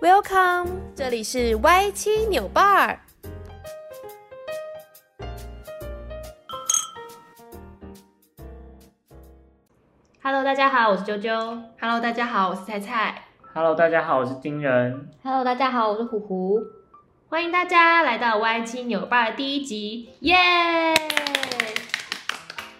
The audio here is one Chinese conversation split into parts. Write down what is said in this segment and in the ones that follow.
Welcome，这里是 Y 七扭 Bar。Hello，大家好，我是啾啾。Hello，大家好，我是菜菜。Hello，大家好，我是丁人。Hello，大家好，我是虎虎。欢迎大家来到 Y 七扭 Bar 的第一集，耶、yeah!！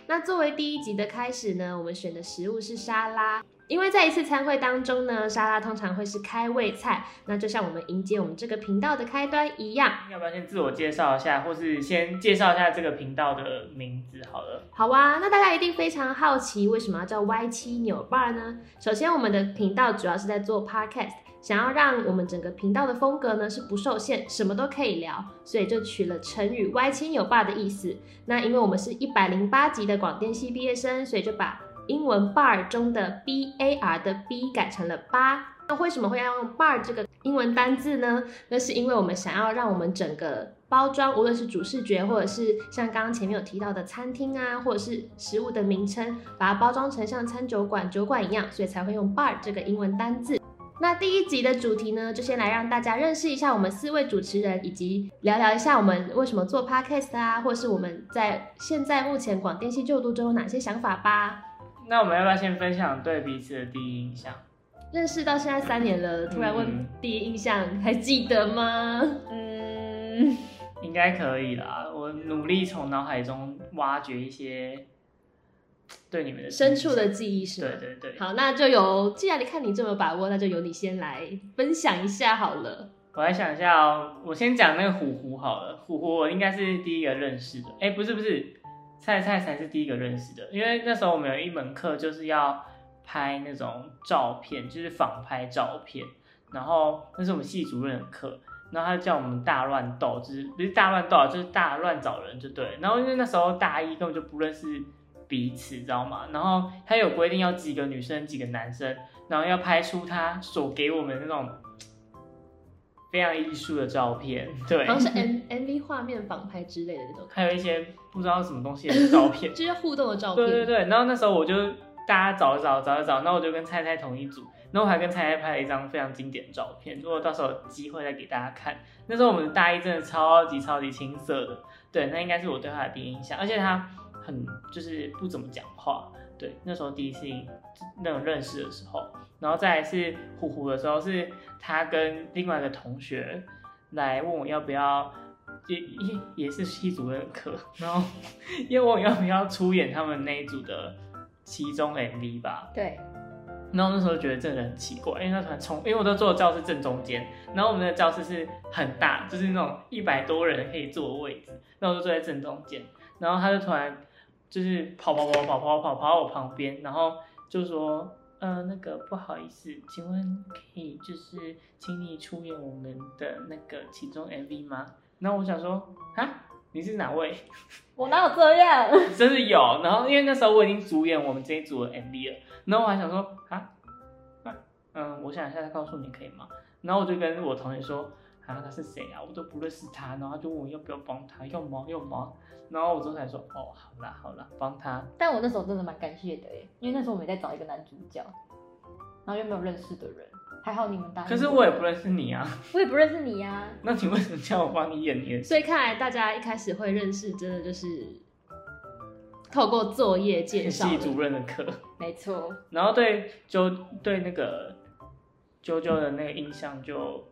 那作为第一集的开始呢，我们选的食物是沙拉。因为在一次餐会当中呢，沙拉通常会是开胃菜，那就像我们迎接我们这个频道的开端一样。要不要先自我介绍一下，或是先介绍一下这个频道的名字？好了，好啊。那大家一定非常好奇，为什么要叫 Y 七扭 Bar 呢？首先，我们的频道主要是在做 Podcast，想要让我们整个频道的风格呢是不受限，什么都可以聊，所以就取了成语 Y 七扭 Bar 的意思。那因为我们是一百零八级的广电系毕业生，所以就把英文 bar 中的 b a r 的 b 改成了八，那为什么会要用 bar 这个英文单字呢？那是因为我们想要让我们整个包装，无论是主视觉，或者是像刚刚前面有提到的餐厅啊，或者是食物的名称，把它包装成像餐酒馆、酒馆一样，所以才会用 bar 这个英文单字。那第一集的主题呢，就先来让大家认识一下我们四位主持人，以及聊聊一下我们为什么做 podcast 啊，或是我们在现在目前广电系就读中有哪些想法吧。那我们要不要先分享对彼此的第一印象？认识到现在三年了，突然问第一印象，嗯、还记得吗？嗯，应该可以啦。我努力从脑海中挖掘一些对你们的深处的记忆，是吗？对对对。好，那就由既然你看你这么把握，那就由你先来分享一下好了。我来想一下哦，我先讲那个虎虎好了。虎虎我应该是第一个认识的。哎、欸，不是不是。菜菜才是第一个认识的，因为那时候我们有一门课就是要拍那种照片，就是仿拍照片。然后那是我们系主任的课，然后他就叫我们大乱斗，就是不是大乱斗，就是大乱找人就对。然后因为那时候大一根本就不认识彼此，知道吗？然后他有规定要几个女生几个男生，然后要拍出他所给我们那种。非常艺术的照片，对，好像是 M M V 画面仿拍之类的那种，还有一些不知道什么东西的照片，就是互动的照片。对对对，然后那时候我就大家找一找，找一找，那我就跟菜菜同一组，然后我还跟菜菜拍了一张非常经典的照片，如果到时候有机会再给大家看。那时候我们的大一真的超级超级青涩的，对，那应该是我对他的第一印象，而且他很就是不怎么讲话。对，那时候第一次那种认识的时候，然后再来是虎虎的时候，是他跟另外一个同学来问我要不要，也也也是系主任课，然后因为我要不要出演他们那一组的其中 MV 吧。对。然后那时候觉得真的很奇怪，因为他突然冲，因为我都坐教室正中间，然后我们的教室是很大，就是那种一百多人可以坐的位置，那我就坐在正中间，然后他就突然。就是跑跑跑跑跑跑跑到我旁边，然后就说，呃，那个不好意思，请问可以就是请你出演我们的那个其中 MV 吗？然后我想说，啊，你是哪位？我哪有这样？真的有。然后因为那时候我已经主演我们这一组的 MV 了，然后我还想说，啊，嗯，我想一下再告诉你可以吗？然后我就跟我同学说。啊，他是谁啊？我都不认识他，然后他就问我要不要帮他，要吗？要吗？然后我之后才说，哦，好啦，好啦，帮他。但我那时候真的蛮感谢的耶，因为那时候我们在找一个男主角，然后又没有认识的人，还好你们答应。可是我也不认识你啊，我也不认识你啊。那你为什么叫我帮你演演？所以看来大家一开始会认识，真的就是透过作业介绍。系主任的课，没错。然后对啾对那个啾啾的那个印象就。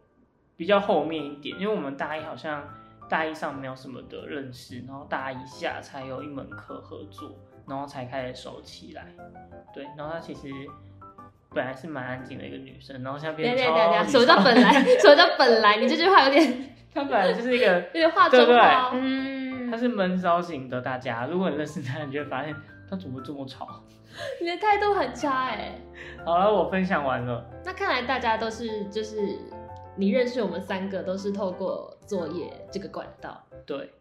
比较后面一点，因为我们大一好像大一上没有什么的认识，然后大一下才有一门课合作，然后才开始熟起来。对，然后她其实本来是蛮安静的一个女生，然后现在变超超。什么叫本来？什么叫本来？你这句话有点 她本来就是一个 有点化妆，对对嗯，她是闷骚型的。大家如果你认识她，你就会发现她怎么这么吵？你的态度很差哎、欸。好了，我分享完了。那看来大家都是就是。你认识我们三个都是透过作业这个管道。对。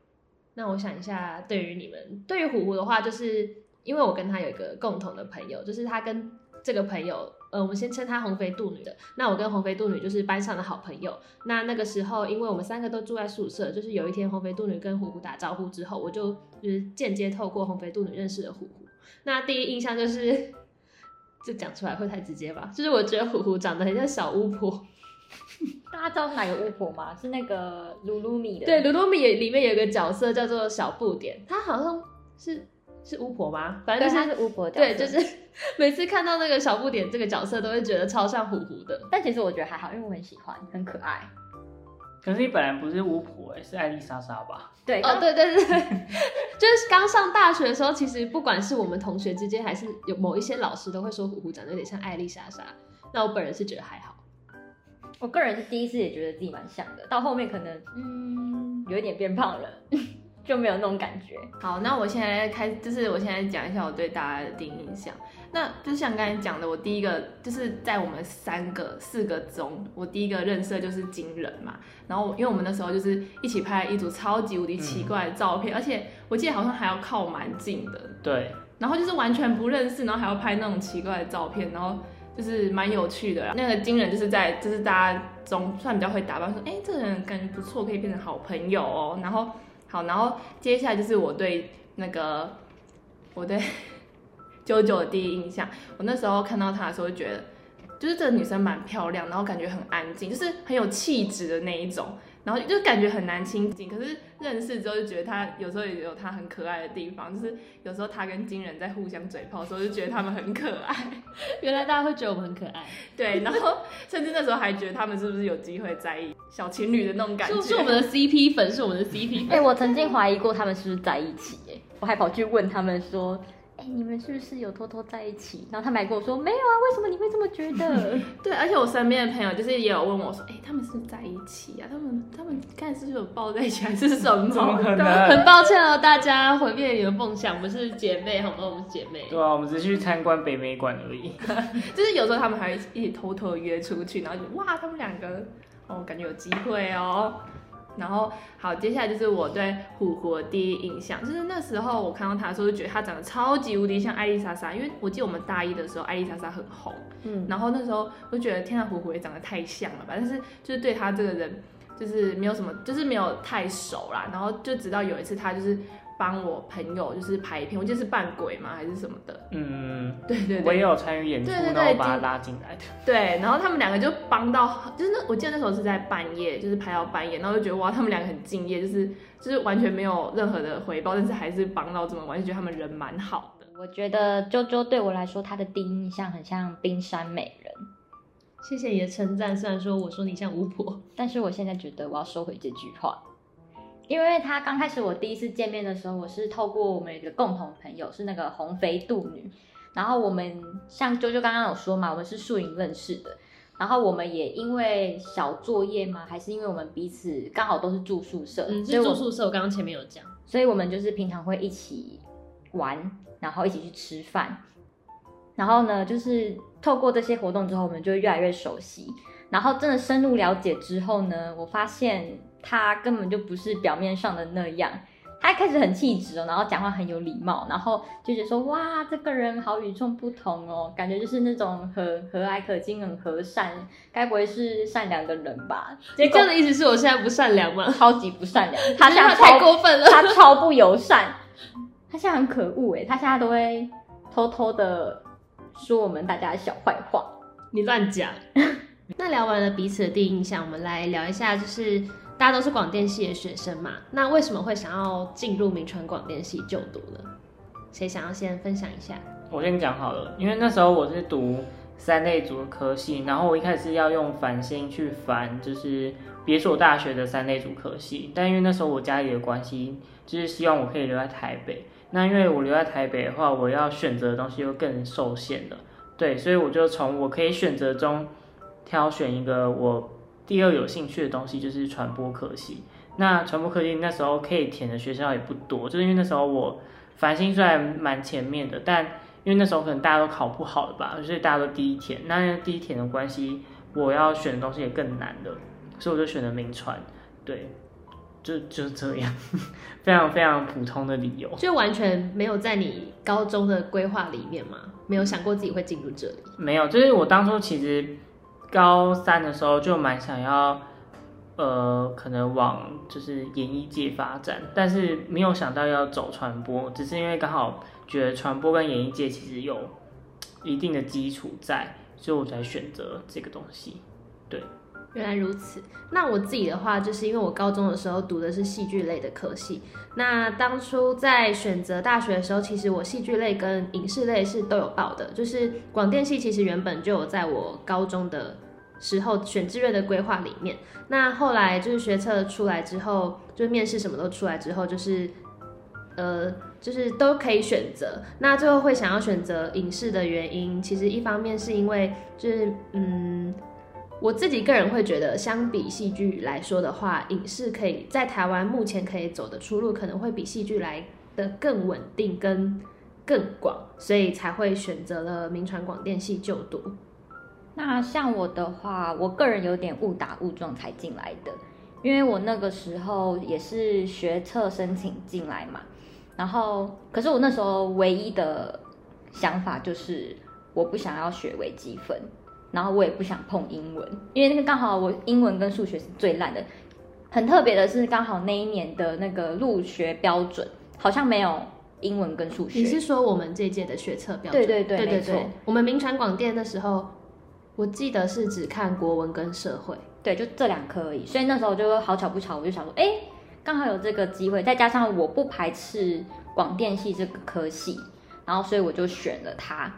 那我想一下，对于你们，对于虎虎的话，就是因为我跟他有一个共同的朋友，就是他跟这个朋友，呃，我们先称他红肥肚女的。那我跟红肥肚女就是班上的好朋友。那那个时候，因为我们三个都住在宿舍，就是有一天红肥肚女跟虎虎打招呼之后，我就就是间接透过红肥肚女认识了虎虎。那第一印象就是。这讲出来会太直接吧？就是我觉得虎虎长得很像小巫婆。大家知道是哪个巫婆吗？是那个噜噜米的。对，噜噜米里面有一个角色叫做小不点，她好像是是巫婆吗？反正、就是、她是巫婆的。对，就是 每次看到那个小不点这个角色，都会觉得超像虎虎的。但其实我觉得还好，因为我很喜欢，很可爱。可是你本来不是巫婆哎，是艾丽莎莎吧？对，哦，对对对，就是刚上大学的时候，其实不管是我们同学之间，还是有某一些老师都会说虎虎长得有点像艾丽莎莎。那我本人是觉得还好。我个人是第一次也觉得自己蛮像的，到后面可能嗯有一点变胖了，就没有那种感觉。好，那我现在开，就是我现在讲一下我对大家的第一印象。那就像刚才讲的，我第一个就是在我们三个四个中，我第一个认识的就是金人嘛。然后因为我们那时候就是一起拍了一组超级无敌奇怪的照片，嗯、而且我记得好像还要靠蛮近的。对。然后就是完全不认识，然后还要拍那种奇怪的照片，然后。就是蛮有趣的啦，那个金人就是在就是大家中算比较会打扮，说哎、这个人感觉不错，可以变成好朋友哦。然后好，然后接下来就是我对那个我对 JoJo 的第一印象，我那时候看到他的时候就觉得，就是这个女生蛮漂亮，然后感觉很安静，就是很有气质的那一种。然后就感觉很难亲近，可是认识之后就觉得他有时候也有他很可爱的地方，就是有时候他跟金人在互相嘴炮的时候，就觉得他们很可爱。原来大家会觉得我们很可爱，对。然后甚至那时候还觉得他们是不是有机会在一起，小情侣的那种感觉。是，是我们的 CP 粉，是我们的 CP 粉。哎、欸，我曾经怀疑过他们是不是在一起，哎，我还跑去问他们说。哎、欸，你们是不是有偷偷在一起？然后他们还跟我说没有啊，为什么你会这么觉得？对，而且我身边的朋友就是也有问我说，哎、欸，他们是不是在一起啊？他们他们刚才是不是有抱在一起还是什么？怎么可能？很抱歉哦，大家毁灭你的梦想，我们是姐妹，好吗？我们是姐妹。对啊，我们只是去参观北美馆而已。就是有时候他们还一起偷偷约出去，然后就哇，他们两个哦，感觉有机会哦。然后好，接下来就是我对虎虎的第一印象，就是那时候我看到他的时候，就觉得他长得超级无敌像艾丽莎莎，因为我记得我们大一的时候，艾丽莎莎很红，嗯，然后那时候我就觉得天啊，虎虎也长得太像了吧，但是就是对他这个人，就是没有什么，就是没有太熟啦，然后就直到有一次他就是。帮我朋友就是拍片，我记得是扮鬼吗还是什么的？嗯，对对对，我也有参与演出，然后把他拉进来的。对，然后他们两个就帮到，就是那我记得那时候是在半夜，就是拍到半夜，然后就觉得哇，他们两个很敬业，就是就是完全没有任何的回报，但是还是帮到这么完，就觉得他们人蛮好的。我觉得 JoJo 对我来说，他的第一印象很像冰山美人。谢谢你的称赞，虽然说我说你像巫婆，但是我现在觉得我要收回这句话。因为他刚开始我第一次见面的时候，我是透过我们一个共同朋友，是那个红肥度女，然后我们像啾啾刚刚有说嘛，我们是宿营认识的，然后我们也因为小作业嘛，还是因为我们彼此刚好都是住宿舍，嗯，是住宿舍，我刚刚前面有讲，所以我们就是平常会一起玩，然后一起去吃饭，然后呢，就是透过这些活动之后，我们就越来越熟悉，然后真的深入了解之后呢，我发现。他根本就不是表面上的那样，他一开始很气质哦，然后讲话很有礼貌，然后就觉得说哇，这个人好与众不同哦，感觉就是那种和和蔼可亲、很和善，该不会是善良的人吧？你这样的意思是我现在不善良吗？超级不善良，他现在 太过分了，他超不友善，他现在很可恶哎，他现在都会偷偷的说我们大家的小坏话，你乱讲。那聊完了彼此的第一印象，我们来聊一下就是。大家都是广电系的学生嘛，那为什么会想要进入铭传广电系就读呢？谁想要先分享一下？我先讲好了，因为那时候我是读三类组的科系，然后我一开始要用繁星去繁，就是别所大学的三类组科系，但因为那时候我家里的关系，就是希望我可以留在台北。那因为我留在台北的话，我要选择的东西又更受限了，对，所以我就从我可以选择中挑选一个我。第二有兴趣的东西就是传播科系，那传播科系那时候可以填的学校也不多，就是因为那时候我繁星虽然蛮前面的，但因为那时候可能大家都考不好了吧，所以大家都第一填，那第一填的关系，我要选的东西也更难了，所以我就选了名传，对，就就是这样，非常非常普通的理由，就完全没有在你高中的规划里面吗？没有想过自己会进入这里？没有，就是我当初其实。高三的时候就蛮想要，呃，可能往就是演艺界发展，但是没有想到要走传播，只是因为刚好觉得传播跟演艺界其实有一定的基础在，所以我才选择这个东西。对，原来如此。那我自己的话，就是因为我高中的时候读的是戏剧类的科系，那当初在选择大学的时候，其实我戏剧类跟影视类是都有报的，就是广电系其实原本就有在我高中的时候选志愿的规划里面。那后来就是学测出来之后，就面试什么都出来之后，就是呃，就是都可以选择。那最后会想要选择影视的原因，其实一方面是因为就是嗯，我自己个人会觉得，相比戏剧来说的话，影视可以在台湾目前可以走的出路，可能会比戏剧来的更稳定跟更广，所以才会选择了铭传广电系就读。那像我的话，我个人有点误打误撞才进来的，因为我那个时候也是学测申请进来嘛，然后可是我那时候唯一的想法就是我不想要学微积分，然后我也不想碰英文，因为那个刚好我英文跟数学是最烂的，很特别的是刚好那一年的那个入学标准好像没有英文跟数学。你是说我们这届的学测标准？对对对，对对对，没错。我们名传广电的时候。我记得是只看国文跟社会，对，就这两科而已。所以那时候就好巧不巧，我就想说，哎，刚好有这个机会，再加上我不排斥广电系这个科系，然后所以我就选了它。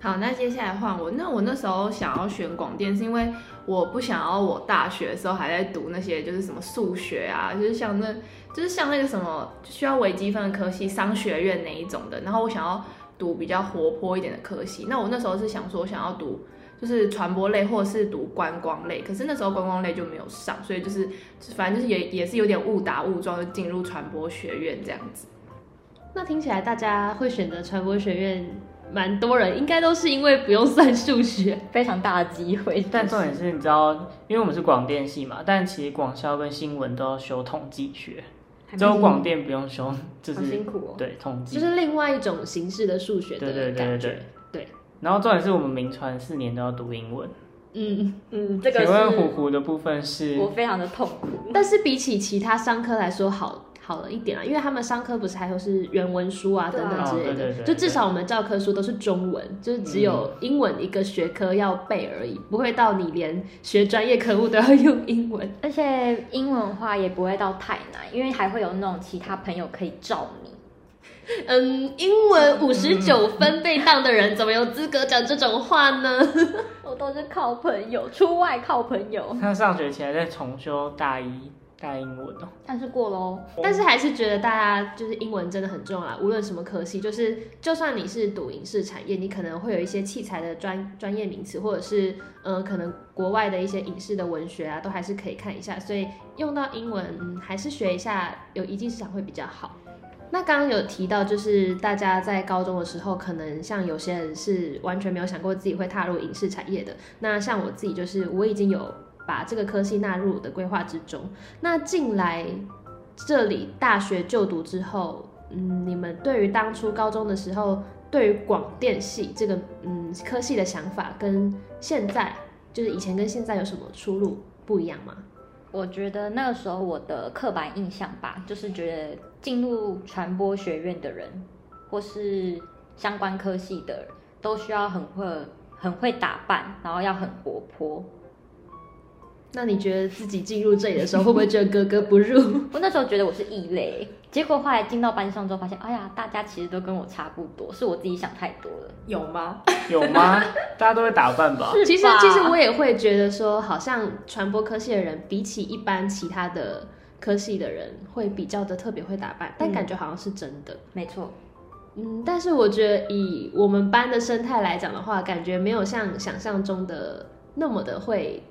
好，那接下来换我。那我那时候想要选广电，是因为我不想要我大学的时候还在读那些就是什么数学啊，就是像那，就是像那个什么需要微积分的科系，商学院那一种的。然后我想要。读比较活泼一点的科系，那我那时候是想说想要读就是传播类或者是读观光类，可是那时候观光类就没有上，所以就是反正就是也也是有点误打误撞就进入传播学院这样子。那听起来大家会选择传播学院，蛮多人应该都是因为不用算数学，非常大的机会。但重点是，你知道，因为我们是广电系嘛，但其实广校跟新闻都要修统计学。只有广电不用修，就是辛苦哦。对，统计就是另外一种形式的数学的感觉。对对对对对。对，然后重点是我们名传四年都要读英文。嗯嗯，这个。请问虎虎的部分是？我非常的痛苦，但是比起其他商科来说好。好了一点啊，因为他们商科不是还有是原文书啊等等之类的，对对对对，就至少我们教科书都是中文，就是只有英文一个学科要背而已，嗯、不会到你连学专业科目都要用英文，而且英文话也不会到太难，因为还会有那种其他朋友可以罩你。嗯，英文五十九分被当的人怎么有资格讲这种话呢？我都是靠朋友，出外靠朋友。他上学期还在重修大一。大英文哦，但是过喽。但是还是觉得大家就是英文真的很重要啦，无论什么科系，就是就算你是读影视产业，你可能会有一些器材的专专业名词，或者是呃可能国外的一些影视的文学啊，都还是可以看一下。所以用到英文，嗯，还是学一下有一技之长会比较好。那刚刚有提到，就是大家在高中的时候，可能像有些人是完全没有想过自己会踏入影视产业的。那像我自己，就是我已经有。把这个科系纳入我的规划之中。那进来这里大学就读之后，嗯，你们对于当初高中的时候，对于广电系这个嗯科系的想法，跟现在就是以前跟现在有什么出入不一样吗？我觉得那个时候我的刻板印象吧，就是觉得进入传播学院的人，或是相关科系的人，都需要很会很会打扮，然后要很活泼。那你觉得自己进入这里的时候，会不会觉得格格不入？我那时候觉得我是异类，结果后来进到班上之后，发现，哎呀，大家其实都跟我差不多，是我自己想太多了。有吗？有吗？大家都会打扮 吧？其实，其实我也会觉得说，好像传播科系的人，比起一般其他的科系的人，会比较的特别会打扮，但感觉好像是真的。嗯、没错。嗯，但是我觉得以我们班的生态来讲的话，感觉没有像想象中的那么的会。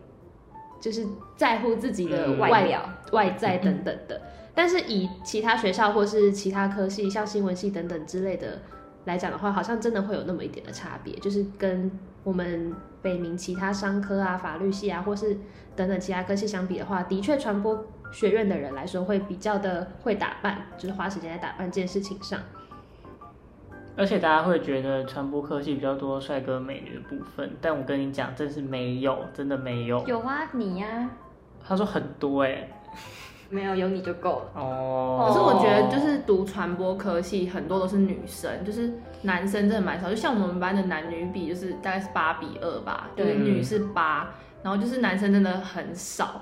就是在乎自己的外表、嗯、外在等等的，但是以其他学校或是其他科系，像新闻系等等之类的来讲的话，好像真的会有那么一点的差别。就是跟我们北明其他商科啊、法律系啊，或是等等其他科系相比的话，的确传播学院的人来说会比较的会打扮，就是花时间在打扮这件事情上。而且大家会觉得传播科系比较多帅哥美女的部分，但我跟你讲，真是没有，真的没有。有啊，你呀、啊。他说很多哎、欸。没有有你就够了。哦。可是我觉得就是读传播科系很多都是女生，就是男生真的蛮少。就像我们班的男女比就是大概是八比二吧，对，女是八，然后就是男生真的很少。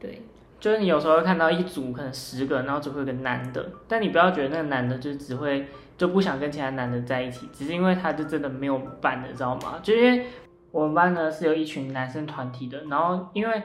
对，就是你有时候会看到一组可能十个，然后只会有个男的，但你不要觉得那个男的就只会就不想跟其他男的在一起，只是因为他就真的没有伴的，知道吗？就因为我们班呢是有一群男生团体的，然后因为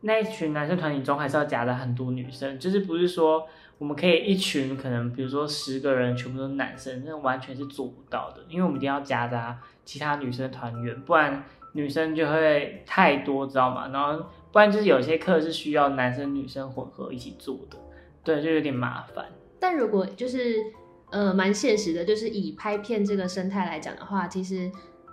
那一群男生团体中还是要夹杂很多女生，就是不是说我们可以一群可能比如说十个人全部都是男生，那完全是做不到的，因为我们一定要夹杂其他女生团员，不然女生就会太多，知道吗？然后。不然就是有些课是需要男生女生混合一起做的，对，就有点麻烦。但如果就是呃蛮现实的，就是以拍片这个生态来讲的话，其实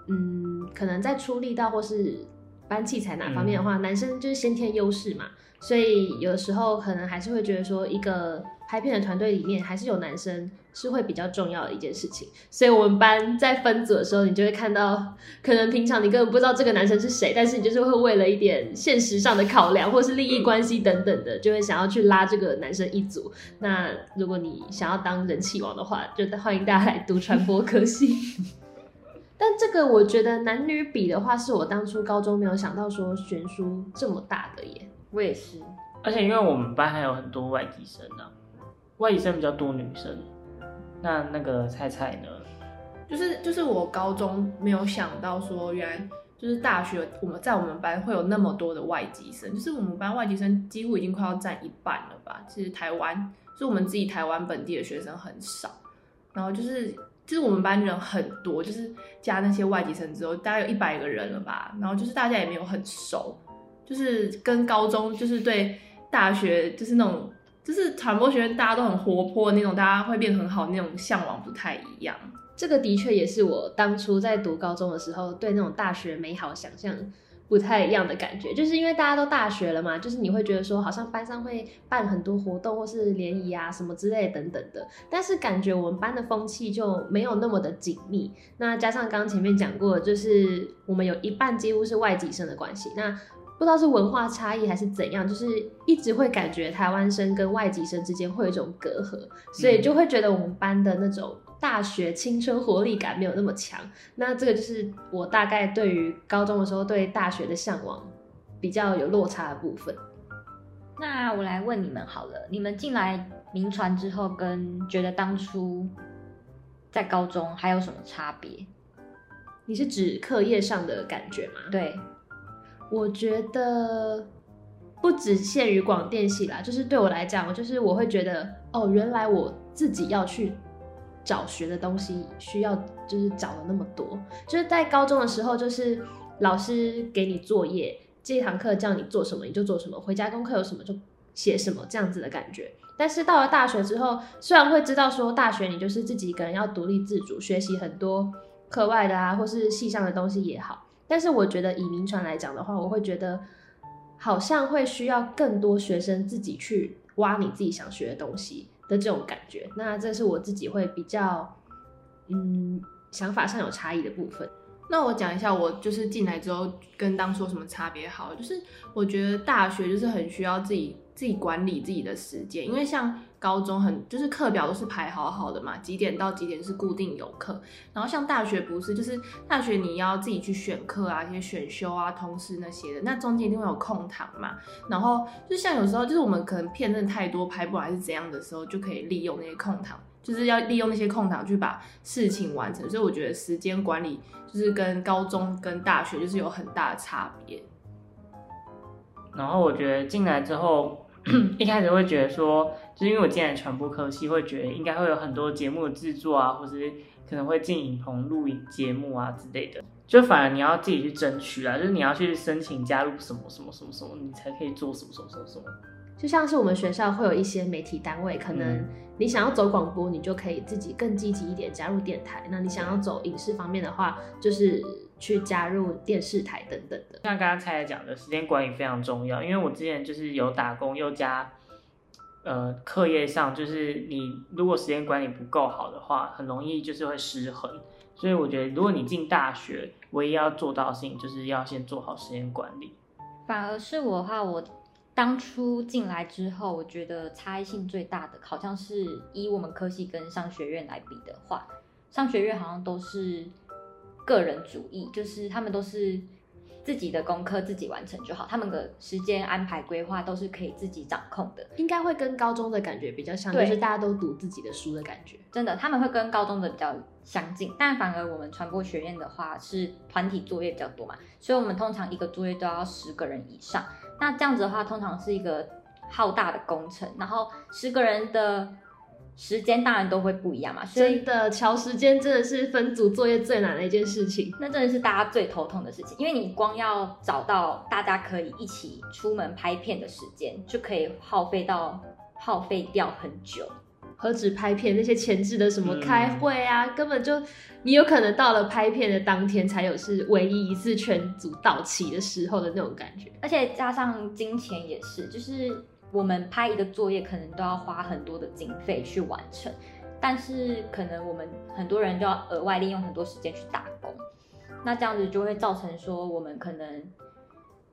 嗯可能在出力道或是搬器材哪方面的话，嗯、男生就是先天优势嘛，所以有的时候可能还是会觉得说一个。拍片的团队里面还是有男生是会比较重要的一件事情，所以我们班在分组的时候，你就会看到，可能平常你根本不知道这个男生是谁，但是你就是会为了一点现实上的考量，或是利益关系等等的，就会想要去拉这个男生一组。那如果你想要当人气王的话，就欢迎大家来读传播科系。但这个我觉得男女比的话，是我当初高中没有想到说悬殊这么大的耶。我也是，而且因为我们班还有很多外籍生呢、啊。外籍生比较多，女生。那那个菜菜呢？就是就是我高中没有想到说，原来就是大学我们在我们班会有那么多的外籍生，就是我们班外籍生几乎已经快要占一半了吧。其实台湾，就是我们自己台湾本地的学生很少，然后就是就是我们班人很多，就是加那些外籍生之后，大概有一百个人了吧。然后就是大家也没有很熟，就是跟高中就是对大学就是那种。就是传播学院，大家都很活泼那种，大家会变很好那种向往不太一样。这个的确也是我当初在读高中的时候对那种大学美好想象不太一样的感觉，就是因为大家都大学了嘛，就是你会觉得说好像班上会办很多活动或是联谊啊什么之类等等的，但是感觉我们班的风气就没有那么的紧密。那加上刚刚前面讲过，就是我们有一半几乎是外籍生的关系，那。不知道是文化差异还是怎样，就是一直会感觉台湾生跟外籍生之间会有一种隔阂，所以就会觉得我们班的那种大学青春活力感没有那么强。那这个就是我大概对于高中的时候对大学的向往比较有落差的部分。那我来问你们好了，你们进来名传之后，跟觉得当初在高中还有什么差别？你是指课业上的感觉吗？对。我觉得不只限于广电系啦，就是对我来讲，就是我会觉得哦，原来我自己要去找学的东西，需要就是找了那么多。就是在高中的时候，就是老师给你作业，这堂课叫你做什么你就做什么，回家功课有什么就写什么这样子的感觉。但是到了大学之后，虽然会知道说大学你就是自己一个人要独立自主学习很多课外的啊，或是系上的东西也好。但是我觉得以名传来讲的话，我会觉得好像会需要更多学生自己去挖你自己想学的东西的这种感觉。那这是我自己会比较嗯想法上有差异的部分。那我讲一下，我就是进来之后跟当初什么差别好，就是我觉得大学就是很需要自己自己管理自己的时间，因为像。高中很就是课表都是排好好的嘛，几点到几点是固定有课，然后像大学不是，就是大学你要自己去选课啊，一些选修啊、通识那些的，那中间一定会有空堂嘛。然后就像有时候就是我们可能片真的太多拍不完是怎样的时候，就可以利用那些空堂，就是要利用那些空档去把事情完成。所以我觉得时间管理就是跟高中跟大学就是有很大的差别。然后我觉得进来之后。一开始会觉得说，就是因为我进来传播科系，会觉得应该会有很多节目的制作啊，或是可能会进影棚录影节目啊之类的。就反而你要自己去争取啊，就是你要去申请加入什么什么什么什么，你才可以做什么什么什么什么。就像是我们学校会有一些媒体单位，可能你想要走广播，你就可以自己更积极一点加入电台。那你想要走影视方面的话，就是。去加入电视台等等的，像刚刚才讲的，时间管理非常重要。因为我之前就是有打工又加，呃，课业上，就是你如果时间管理不够好的话，很容易就是会失衡。所以我觉得，如果你进大学，唯一要做到的事情就是要先做好时间管理。反而是我的话，我。当初进来之后，我觉得差异性最大的，好像是以我们科系跟商学院来比的话，商学院好像都是个人主义，就是他们都是。自己的功课自己完成就好，他们的时间安排规划都是可以自己掌控的，应该会跟高中的感觉比较像，就是大家都读自己的书的感觉。真的，他们会跟高中的比较相近，但反而我们传播学院的话是团体作业比较多嘛，所以我们通常一个作业都要十个人以上。那这样子的话，通常是一个浩大的工程，然后十个人的。时间当然都会不一样嘛，所以真的调时间真的是分组作业最难的一件事情。那真的是大家最头痛的事情，因为你光要找到大家可以一起出门拍片的时间，就可以耗费到耗费掉很久。何止拍片，那些前置的什么开会啊，嗯、根本就你有可能到了拍片的当天才有是唯一一次全组到齐的时候的那种感觉，而且加上金钱也是，就是。我们拍一个作业可能都要花很多的经费去完成，但是可能我们很多人就要额外利用很多时间去打工，那这样子就会造成说我们可能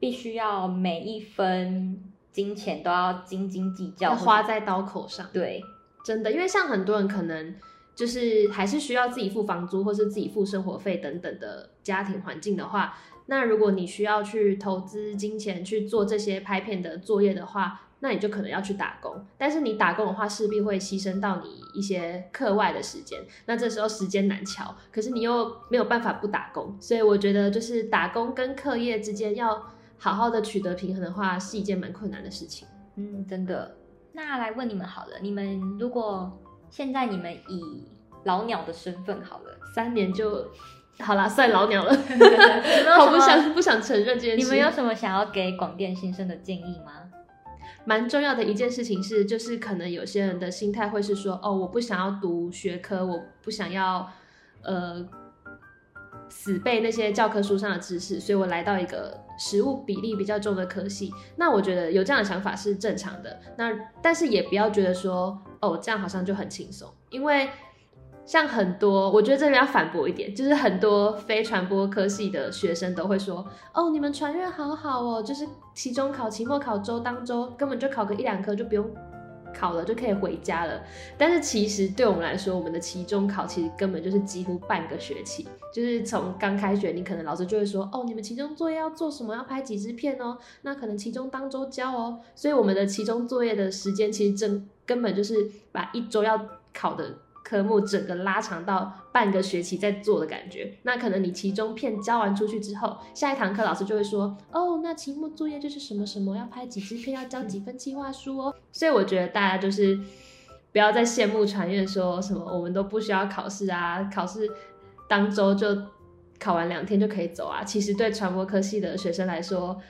必须要每一分金钱都要斤斤计较，花在刀口上。对，真的，因为像很多人可能就是还是需要自己付房租或是自己付生活费等等的家庭环境的话，那如果你需要去投资金钱去做这些拍片的作业的话，那你就可能要去打工，但是你打工的话，势必会牺牲到你一些课外的时间。那这时候时间难乔，可是你又没有办法不打工，所以我觉得就是打工跟课业之间要好好的取得平衡的话，是一件蛮困难的事情。嗯，真的。那来问你们好了，你们如果现在你们以老鸟的身份好了，三年就好啦，算老鸟了，好不想不想承认这件事。你们有什么想要给广电新生的建议吗？蛮重要的一件事情是，就是可能有些人的心态会是说，哦，我不想要读学科，我不想要，呃，死背那些教科书上的知识，所以我来到一个实务比例比较重的科系。那我觉得有这样的想法是正常的。那但是也不要觉得说，哦，这样好像就很轻松，因为。像很多，我觉得这里要反驳一点，就是很多非传播科系的学生都会说，哦，你们传阅好好哦，就是期中考、期末考周当周根本就考个一两科就不用考了，就可以回家了。但是其实对我们来说，我们的期中考其实根本就是几乎半个学期，就是从刚开学，你可能老师就会说，哦，你们期中作业要做什么？要拍几支片哦，那可能期中当周交哦。所以我们的期中作业的时间其实真根本就是把一周要考的。科目整个拉长到半个学期在做的感觉，那可能你期中片交完出去之后，下一堂课老师就会说，哦，那期末作业就是什么什么，要拍几支片，要交几份计划书哦。所以我觉得大家就是不要再羡慕传院说什么我们都不需要考试啊，考试当周就考完两天就可以走啊。其实对传播科系的学生来说，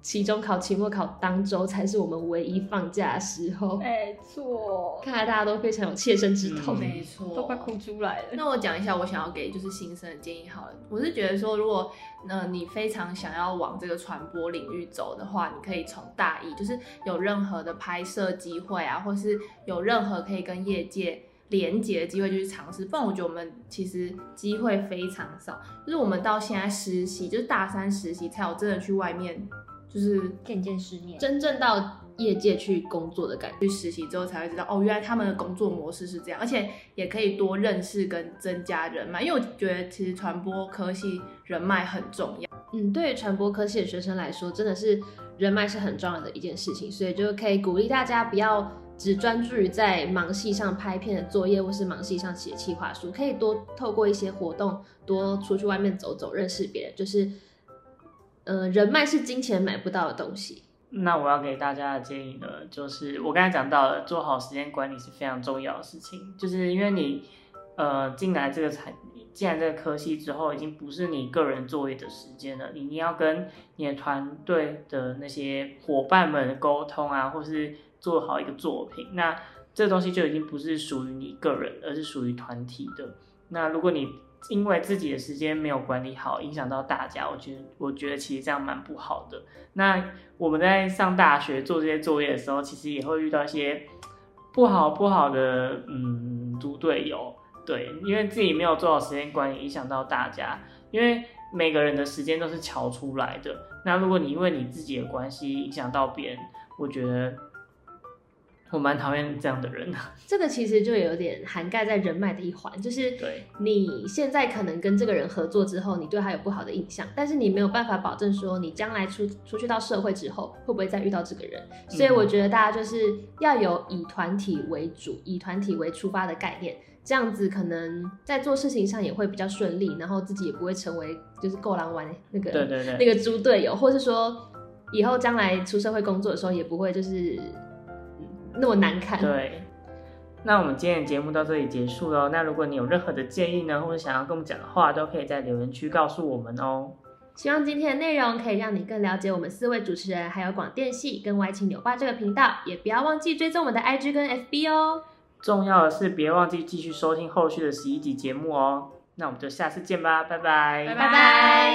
期中考、期末考当周才是我们唯一放假的时候。没错，看来大家都非常有切身之痛。没错，都快哭出来了。那我讲一下我想要给就是新生的建议好了。我是觉得说，如果呃你非常想要往这个传播领域走的话，你可以从大一，就是有任何的拍摄机会啊，或是有任何可以跟业界连接的机会，就去尝试。不然我觉得我们其实机会非常少。就是我们到现在实习，就是大三实习才有真的去外面。就是见见世面，真正到业界去工作的感觉。去实习之后才会知道，哦，原来他们的工作模式是这样，而且也可以多认识跟增加人脉。因为我觉得其实传播科系人脉很重要。嗯，对于传播科系的学生来说，真的是人脉是很重要的一件事情，所以就可以鼓励大家不要只专注于在盲系上拍片的作业，或是盲系上写企划书，可以多透过一些活动，多出去外面走走，认识别人，就是。呃，人脉是金钱买不到的东西。那我要给大家的建议呢，就是我刚才讲到了，做好时间管理是非常重要的事情。就是因为你，呃，进来这个产，进来这个科系之后，已经不是你个人作业的时间了，你你要跟你的团队的那些伙伴们沟通啊，或是做好一个作品。那这东西就已经不是属于你个人，而是属于团体的。那如果你因为自己的时间没有管理好，影响到大家，我觉得我觉得其实这样蛮不好的。那我们在上大学做这些作业的时候，其实也会遇到一些不好不好的嗯猪队友，对，因为自己没有做好时间管理，影响到大家。因为每个人的时间都是乔出来的，那如果你因为你自己的关系影响到别人，我觉得。我蛮讨厌这样的人的。这个其实就有点涵盖在人脉的一环，就是对你现在可能跟这个人合作之后，你对他有不好的印象，但是你没有办法保证说你将来出出去到社会之后会不会再遇到这个人。所以我觉得大家就是要有以团体为主、以团体为出发的概念，这样子可能在做事情上也会比较顺利，然后自己也不会成为就是够狼玩那个对对对那个猪队友，或是说以后将来出社会工作的时候也不会就是。那么难看。对，那我们今天的节目到这里结束喽。那如果你有任何的建议呢，或者想要跟我们讲的话，都可以在留言区告诉我们哦。希望今天的内容可以让你更了解我们四位主持人，还有广电系跟歪七扭八这个频道。也不要忘记追踪我们的 IG 跟 FB 哦。重要的是，别忘记继续收听后续的十一集节目哦。那我们就下次见吧，拜拜，拜拜。